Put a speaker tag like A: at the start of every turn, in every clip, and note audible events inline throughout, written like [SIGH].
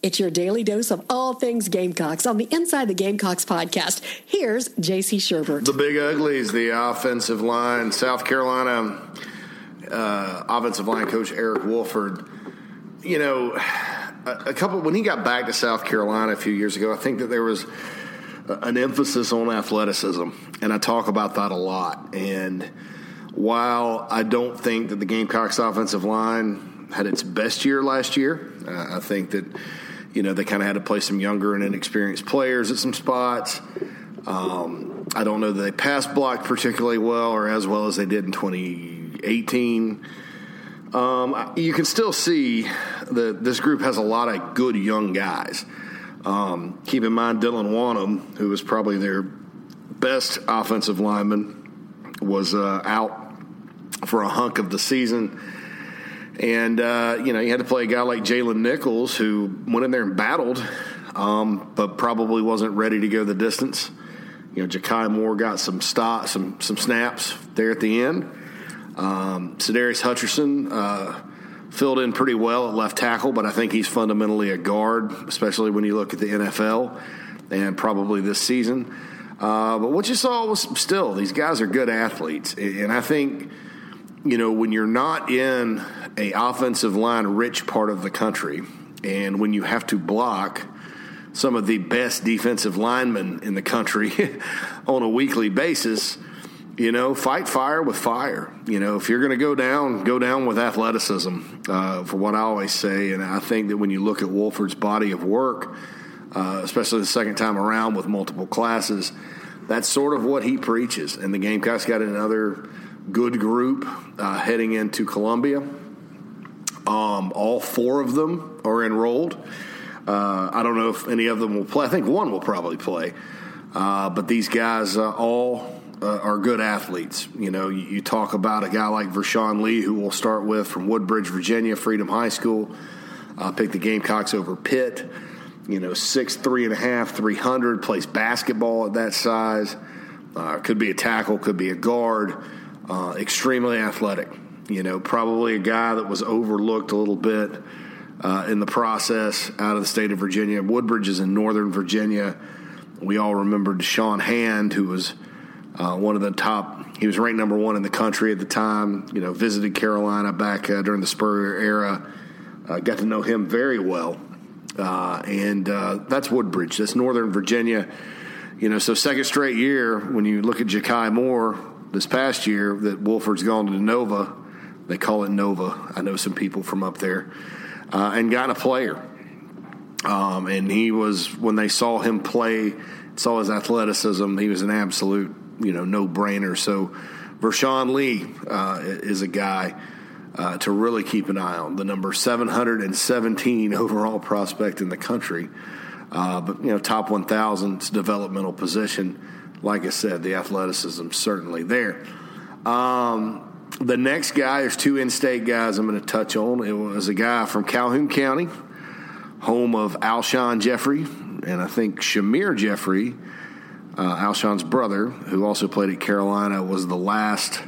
A: It's your daily dose of all things Gamecocks on the Inside the Gamecocks podcast. Here's JC Sherbert.
B: The Big Uglies, the offensive line, South Carolina uh, offensive line coach Eric Wolford. You know, a, a couple when he got back to South Carolina a few years ago, I think that there was an emphasis on athleticism, and I talk about that a lot. And while I don't think that the Gamecocks offensive line had its best year last year, uh, I think that you know, they kind of had to play some younger and inexperienced players at some spots. Um, I don't know that they pass blocked particularly well or as well as they did in 2018. Um, you can still see that this group has a lot of good young guys. Um, keep in mind Dylan Wonnum, who was probably their best offensive lineman, was uh, out for a hunk of the season. And, uh, you know, you had to play a guy like Jalen Nichols who went in there and battled, um, but probably wasn't ready to go the distance. You know, Ja'Kai Moore got some stop, some some snaps there at the end. Um, Sadarius Hutcherson uh, filled in pretty well at left tackle, but I think he's fundamentally a guard, especially when you look at the NFL and probably this season. Uh, but what you saw was still these guys are good athletes, and I think – you know, when you're not in a offensive line rich part of the country, and when you have to block some of the best defensive linemen in the country [LAUGHS] on a weekly basis, you know, fight fire with fire. You know, if you're going to go down, go down with athleticism, uh, for what I always say. And I think that when you look at Wolford's body of work, uh, especially the second time around with multiple classes, that's sort of what he preaches. And the Gamecocks got another good group uh, heading into Columbia. Um, all four of them are enrolled. Uh, I don't know if any of them will play. I think one will probably play. Uh, but these guys uh, all uh, are good athletes. You know, you, you, talk about a guy like Vershon Lee, who we'll start with from Woodbridge, Virginia, Freedom High School. Uh, picked the Gamecocks over Pitt. You know, six, three and a half, 300, plays basketball at that size. could be a tackle, could be a guard uh, extremely athletic. You know, probably a guy that was overlooked a little bit uh, in the process out of the state of Virginia. Woodbridge is in Northern Virginia. We all remember Da'Shawn Hand, who was uh, one of the top. He was ranked number one in the country at the time. You know, visited Carolina back uh, during the Spurrier era. Uh, got to know him very well, uh, and that's Woodbridge. That's Northern Virginia. You know, so second straight year when you look at Ja'Kai Moore, this past year that Wolford's gone to Nova. They call it Nova. I know some people from up there, uh, and got a player. Um, and he was when they saw him play, saw his athleticism. He was an absolute, you know, no brainer. So, Vershon Lee uh, is a guy uh, to really keep an eye on. The number 717 overall prospect in the country, uh, but you know, top 1,000 developmental position like I said, the athleticism certainly there. Um, the next guy, there's two in-state guys I'm going to touch on. It was a guy from Calhoun County, home of Alshon Jeffery, and I think Shamier Jeffery, uh, Alshon's brother, who also played at Carolina, was the last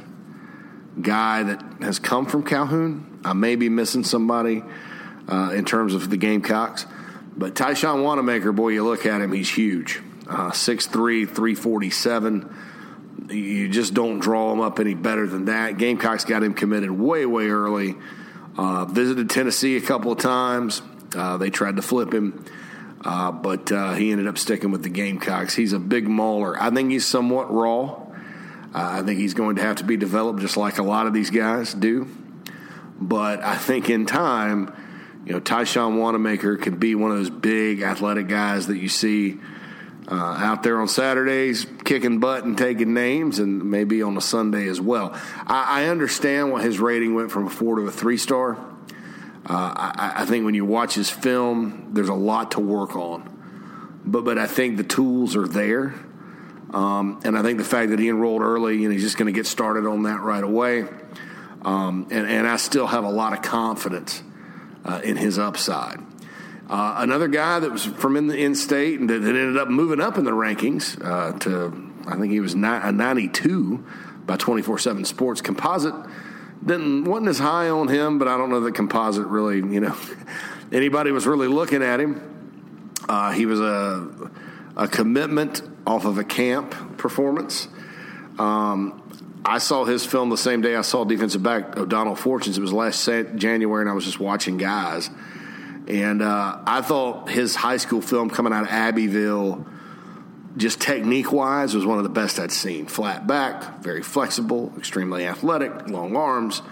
B: guy that has come from Calhoun. I may be missing somebody uh, in terms of the Gamecocks, but Tyshawn Wannamaker, boy, you look at him, he's huge uh, 6'3", 347. You just don't draw him up any better than that. Gamecocks got him committed way, way early. Uh, visited Tennessee a couple of times. Uh, they tried to flip him, uh, but uh, he ended up sticking with the Gamecocks. He's a big mauler. I think he's somewhat raw. Uh, I think he's going to have to be developed just like a lot of these guys do. But I think in time, you know, Tyshawn Wannamaker could be one of those big athletic guys that you see – uh, out there on Saturdays kicking butt and taking names, and maybe on a Sunday as well. I, I understand why his rating went from a four to a three star. Uh, I, I, think when you watch his film, there's a lot to work on, but but I think the tools are there, um, and I think the fact that he enrolled early and he's just going to get started on that right away, um, and and I still have a lot of confidence uh, in his upside. Uh, another guy that was from in the in-state and that, that ended up moving up in the rankings uh, to, I think he was ni- a 92 by 24/7 Sports. Composite didn't wasn't as high on him, but I don't know that Composite really, you know, [LAUGHS] anybody was really looking at him. Uh, he was a a commitment off of a camp performance. Um, I saw his film the same day I saw defensive back O'Donnell Fortunes. It was last January, and I was just watching guys. And uh, I thought his high school film coming out of Abbeville, just technique wise, was one of the best I'd seen. Flat back, very flexible, extremely athletic, long arms.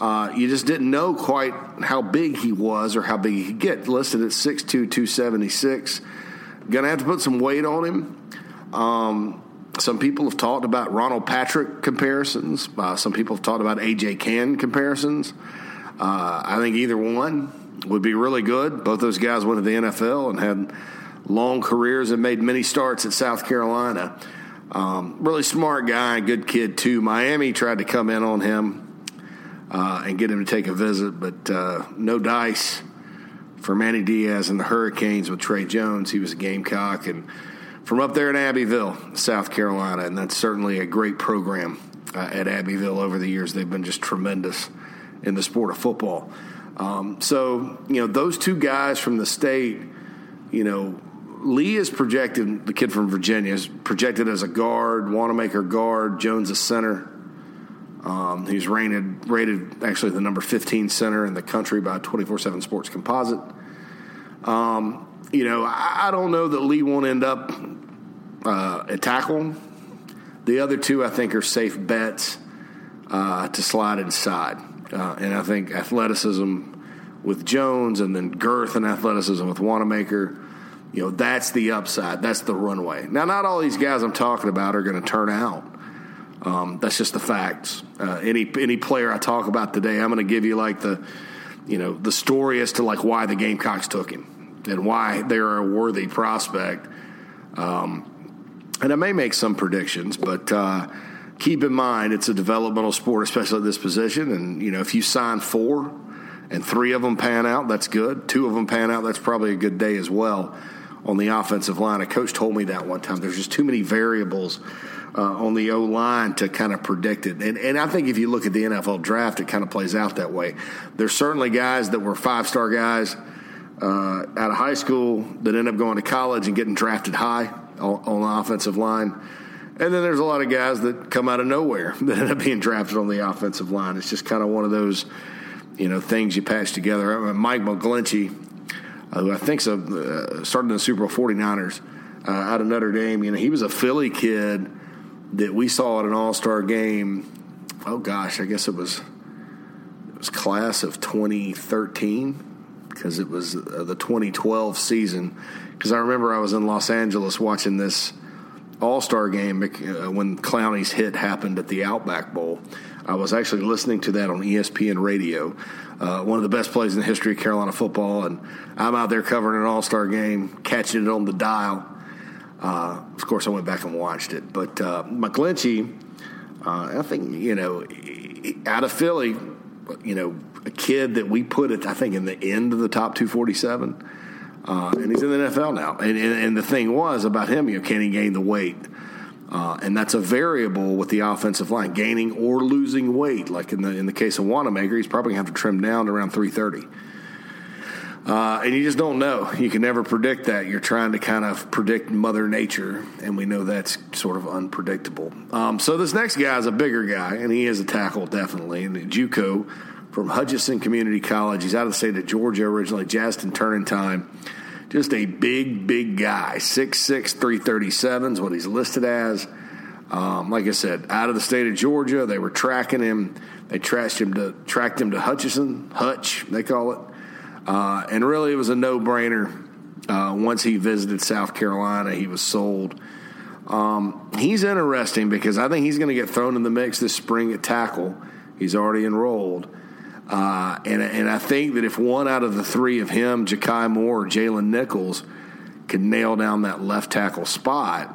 B: Uh, you just didn't know quite how big he was or how big he could get. Listed at 6'2, 276. Gonna have to put some weight on him. Um, some people have talked about Ronald Patrick comparisons. Uh, some people have talked about AJ Cann comparisons. Uh, I think either one would be really good. Both those guys went to the NFL and had long careers and made many starts at South Carolina. Um, really smart guy, good kid too. Miami tried to come in on him uh, and get him to take a visit, but uh, no dice for Manny Diaz and the Hurricanes with Trai Jones. He was a Gamecock and from up there in Abbeville, South Carolina, and that's certainly a great program uh, at Abbeville over the years. They've been just tremendous in the sport of football. Um, so, you know, those two guys from the state, you know, Lee is projected, the kid from Virginia, is projected as a guard, Wannamaker guard, Jones a center. Um, he's rated, rated actually the number 15 center in the country by 24 7 Sports Composite. Um, you know, I, I, don't know that Lee won't end up uh, at tackle. The other two, I think, are safe bets uh, to slide inside. Uh, and I think athleticism with Jones and then girth and athleticism with Wannamaker, you know, that's the upside. That's the runway. Now, not all these guys I'm talking about are going to turn out. Um, that's just the facts. Uh, any any player I talk about today, I'm going to give you like the, you know, the story as to like why the Gamecocks took him and why they're a worthy prospect. Um, and I may make some predictions, but uh, keep in mind it's a developmental sport, especially at this position. And you know, if you sign four and three of them pan out, that's good. Two of them pan out, that's probably a good day as well on the offensive line. A coach told me that one time. There's just too many variables. Uh, on the O line to kind of predict it. And, and I think if you look at the NFL draft, it kind of plays out that way. There's certainly guys that were five star guys uh, out of high school that end up going to college and getting drafted high on the offensive line. And then there's a lot of guys that come out of nowhere [LAUGHS] that end up being drafted on the offensive line. It's just kind of one of those, you know, things you patch together. Uh, Mike McGlinchey, uh, who I think uh, started in the Super Bowl 49ers uh, out of Notre Dame, you know, he was a Philly kid that we saw at an All Star game. Oh gosh, I guess it was it was class of 2013 because it was uh, the 2012 season because I remember I was in Los Angeles watching this All Star game uh, when Clowney's hit happened at the Outback Bowl. I was actually listening to that on ESPN radio, uh, one of the best plays in the history of Carolina football, and I'm out there covering an All Star game, catching it on the dial. Uh, of course, I went back and watched it, but uh, McGlinchey, uh, I think you know, out of Philly, you know, a kid that we put it, I think, in the end of the top 247 uh, and he's in the NFL now. And, and, and, the thing was about him, you know, can he gain the weight? Uh, and that's a variable with the offensive line, gaining or losing weight. Like in the in the case of Wannamaker, he's probably going to have to trim down to around 330. Uh, and you just don't know. You can never predict that. You're trying to kind of predict Mother Nature, and we know that's sort of unpredictable. Um, so this next guy is a bigger guy, and he is a tackle definitely. And JUCO from Hutchinson Community College. He's out of the state of Georgia originally, Justin Turnetine. Just a big, big guy. 6'6, 337 is what he's listed as. Um, like I said, out of the state of Georgia, they were tracking him. They trashed him to tracked him to Hutchinson, Hutch, they call it. Uh, and really, it was a no brainer. Uh, once he visited South Carolina, he was sold. Um, he's interesting because I think he's going to get thrown in the mix this spring at tackle. He's already enrolled. Uh, and, and I think that if one out of the three of him, Jakai Moore or Jalen Nichols, can nail down that left tackle spot,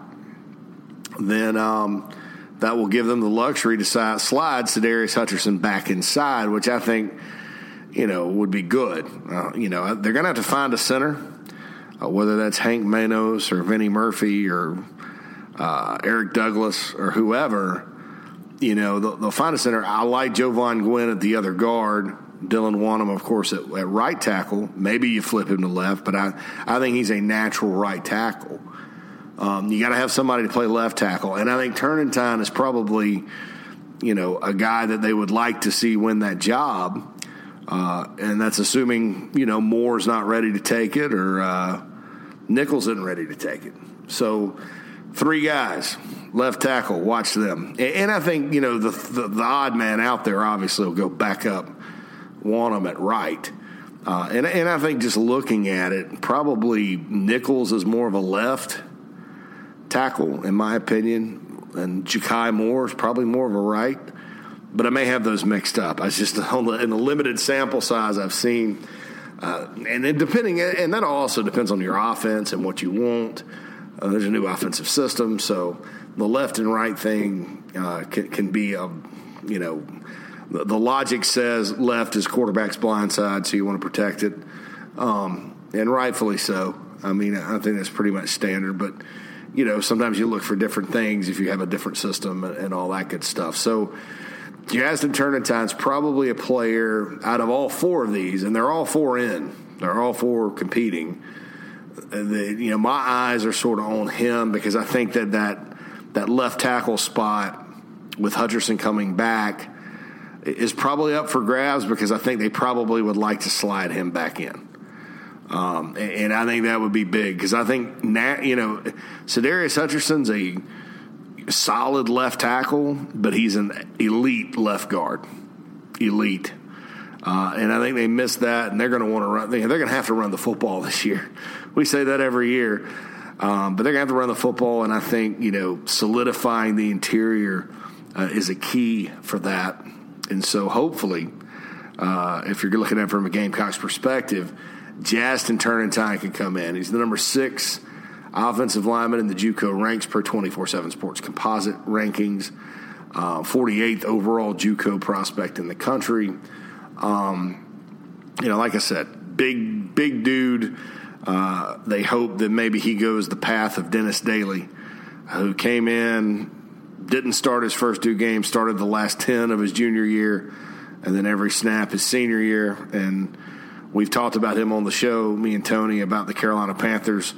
B: then um, that will give them the luxury to slide Sadarius Hutcherson back inside, which I think, you know, would be good. Uh, you know, they're going to have to find a center, uh, whether that's Hank Manos or Vinnie Murphy or uh, Eric Douglas or whoever you know, they'll, they'll, find a center. I like Jovaughn Gwyn at the other guard. Dylan Wonnum, of course, at, at, right tackle. Maybe you flip him to left, but I, I think he's a natural right tackle. Um, you got to have somebody to play left tackle, and I think Turnetine is probably, you know, a guy that they would like to see win that job. Uh, and that's assuming you know Moore's not ready to take it or uh, Nichols isn't ready to take it. So three guys left tackle. Watch them, and I think you know the the, the odd man out there obviously will go back up, Wonnum at right. Uh, and and I think just looking at it, probably Nichols is more of a left tackle in my opinion, and Ja'Kai Moore is probably more of a right. But I may have those mixed up. I just [LAUGHS] in the limited sample size I've seen. Uh, and then depending, and that also depends on your offense and what you want. Uh, there's a new offensive system, so the left and right thing uh, can, can, be a, you know, the, the, logic says left is quarterback's blind side, so you want to protect it, um, and rightfully so. I mean, I think that's pretty much standard, but you know, sometimes you look for different things if you have a different system and, and all that good stuff. So. Jazston Turnetine's probably a player out of all four of these, and they're all four in. They're all four competing the, you know, my eyes are sort of on him because I think that that, that left tackle spot with Hutcherson coming back is probably up for grabs because I think they probably would like to slide him back in. Um, and, I think that would be big because I think, Nat, you know, Sadarius Hutcherson's a solid left tackle, but he's an elite left guard. Elite. Uh, and I think they missed that, and they're going to want to run. They're going to have to run the football [LAUGHS] this year. We say that every year, um, but they're going to have to run the football. And I think you know solidifying the interior uh, is a key for that. And so hopefully, uh, if you're looking at it from a Gamecocks perspective, Jazston Turnetine can come in. He's the number six offensive lineman in the JUCO ranks per 24/7 Sports composite rankings. Uh, 48th overall JUCO prospect in the country. Um, you know, like I said, big, big dude. Uh, they hope that maybe he goes the path of Dennis Daley, who came in, didn't start his first two games, started the last 10 of his junior year, and then every snap his senior year. And we've talked about him on the show, me and Tony, about the Carolina Panthers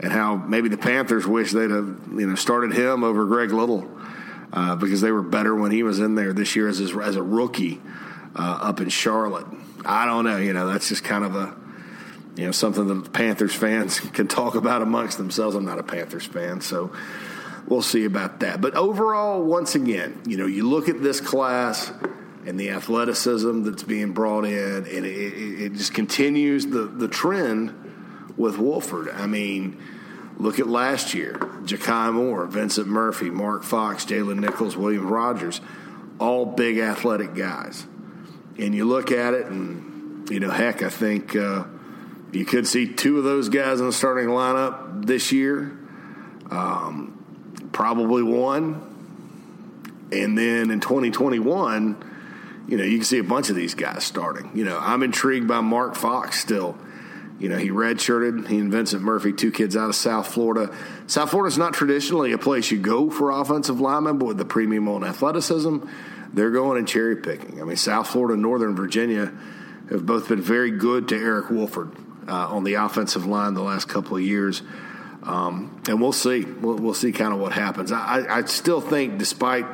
B: and how maybe the Panthers wish they'd have you know started him over Greg Little uh, because they were better when he was in there this year as, as a rookie uh, up in Charlotte. I don't know. You know, that's just kind of a you know something that Panthers fans can talk about amongst themselves. I'm not a Panthers fan, so we'll see about that. But overall, once again, you know, you look at this class and the athleticism that's being brought in, and it, it, just continues the the trend with Wolford. I mean. Look at last year. Ja'Kai Moore, Vincent Murphy, Mark Fox, Jalen Nichols, William Rogers, all big athletic guys and you look at it, and you know, heck, I think uh, you could see two of those guys in the starting lineup this year. Um, probably one, and then in 2021, you know, you can see a bunch of these guys starting. You know, I'm intrigued by Mark Fox still. You know, he redshirted. He and Vincent Murphy, two kids out of South Florida. South Florida's not traditionally a place you go for offensive linemen, but with the premium on athleticism, they're going and cherry picking. I mean, South Florida and Northern Virginia have both been very good to Eric Wolford uh, on the offensive line the last couple of years. Um, and we'll see. We'll, we'll see kind of what happens. I, I still think, despite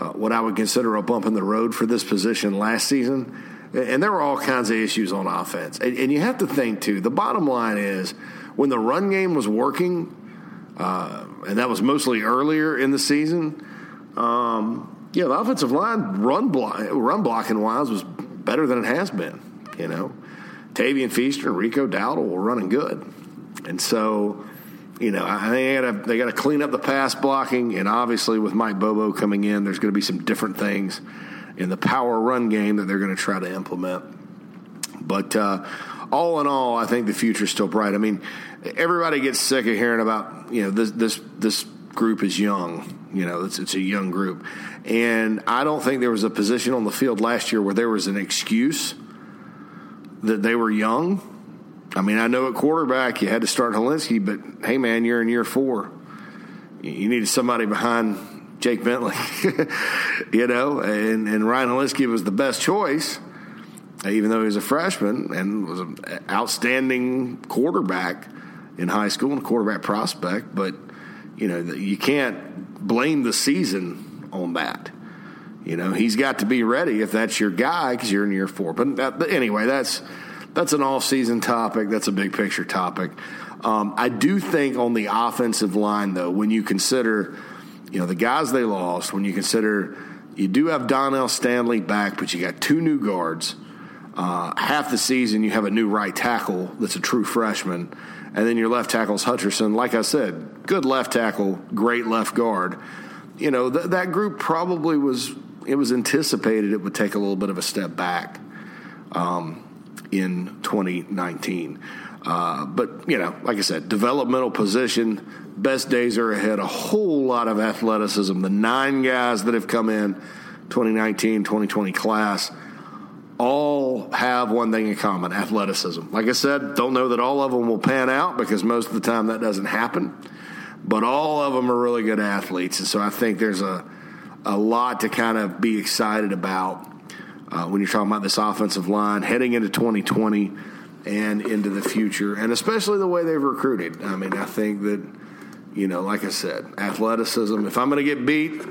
B: uh, what I would consider a bump in the road for this position last season, and there were all kinds of issues on offense. And, and you have to think, too, the bottom line is when the run game was working, uh, and that was mostly earlier in the season, um, yeah, the offensive line run block, run blocking wise was better than it has been. You know, Tavien Feaster and Rico Dowdle were running good, and so you know I think they got to clean up the pass blocking, and obviously with Mike Bobo coming in, there's going to be some different things in the power run game that they're going to try to implement. But uh, all in all, I think the future's still bright. I mean, everybody gets sick of hearing about you know this this this group is young. You know, it's, it's a young group. And I don't think there was a position on the field last year where there was an excuse that they were young. I mean, I know at quarterback you had to start Hilinski, but hey, man, you're in year four. You needed somebody behind Jake Bentley, [LAUGHS] you know, and, and Ryan Hilinski was the best choice. even though he was a freshman and was an outstanding quarterback in high school and a quarterback prospect. But you know, you can't blame the season on that. You know, he's got to be ready if that's your guy because you're in year four. But, that, but anyway, that's that's an off-season topic. That's a big picture topic. Um, I do think on the offensive line, though, when you consider, you know, the guys they lost, when you consider you do have Donell Stanley back, but you got two new guards. Uh, half the season, you have a new right tackle that's a true freshman, and then your left tackle's Hutcherson. Like I said, good left tackle, great left guard. You know th- that group probably was. It was anticipated it would take a little bit of a step back um, in 2019. Uh, but, you know, like I said, developmental position, best days are ahead. A whole lot of athleticism. The nine guys that have come in 2019, 2020 class all have one thing in common athleticism. Like I said, don't know that all of them will pan out because most of the time that doesn't happen. But all of them are really good athletes. And so I think there's a, a lot to kind of be excited about uh, when you're talking about this offensive line heading into 2020 and into the future, and especially the way they've recruited. I mean, I think that, you know, like I said, athleticism, if I'm going to get beat,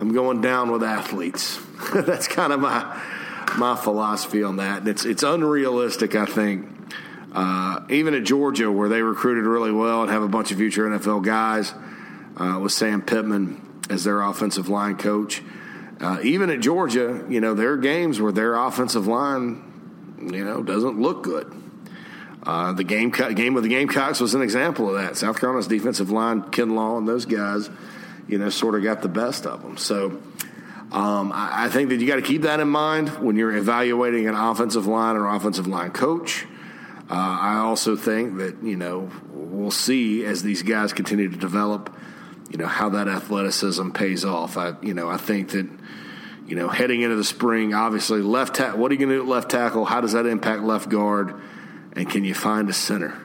B: I'm going down with athletes. [LAUGHS] That's kind of my my philosophy on that. And it's, it's unrealistic, I think. Uh, even at Georgia, where they recruited really well and have a bunch of future NFL guys, uh, with Sam Pittman as their offensive line coach. Uh, even at Georgia, you know, there are games where their offensive line, you know, doesn't look good. Uh, the game game with the Gamecocks was an example of that. South Carolina's defensive line, Kinlaw, and those guys, you know, sort of got the best of them. So um, I, I, think that you got to keep that in mind when you're evaluating an offensive line or offensive line coach. Uh, I also think that you know we'll see as these guys continue to develop, you know how that athleticism pays off. I you know I think that you know heading into the spring, obviously left tackle. What are you going to do at left tackle? How does that impact left guard? And can you find a center?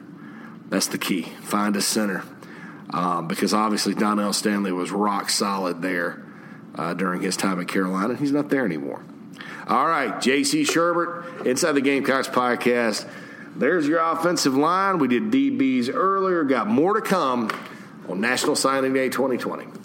B: That's the key. Find a center. Um, because obviously Donell Stanley was rock solid there uh, during his time at Carolina. He's not there anymore. All right, J.C. Sherbert Inside the Gamecocks podcast. There's your offensive line. We did DBs earlier, got more to come on National Signing Day 2020.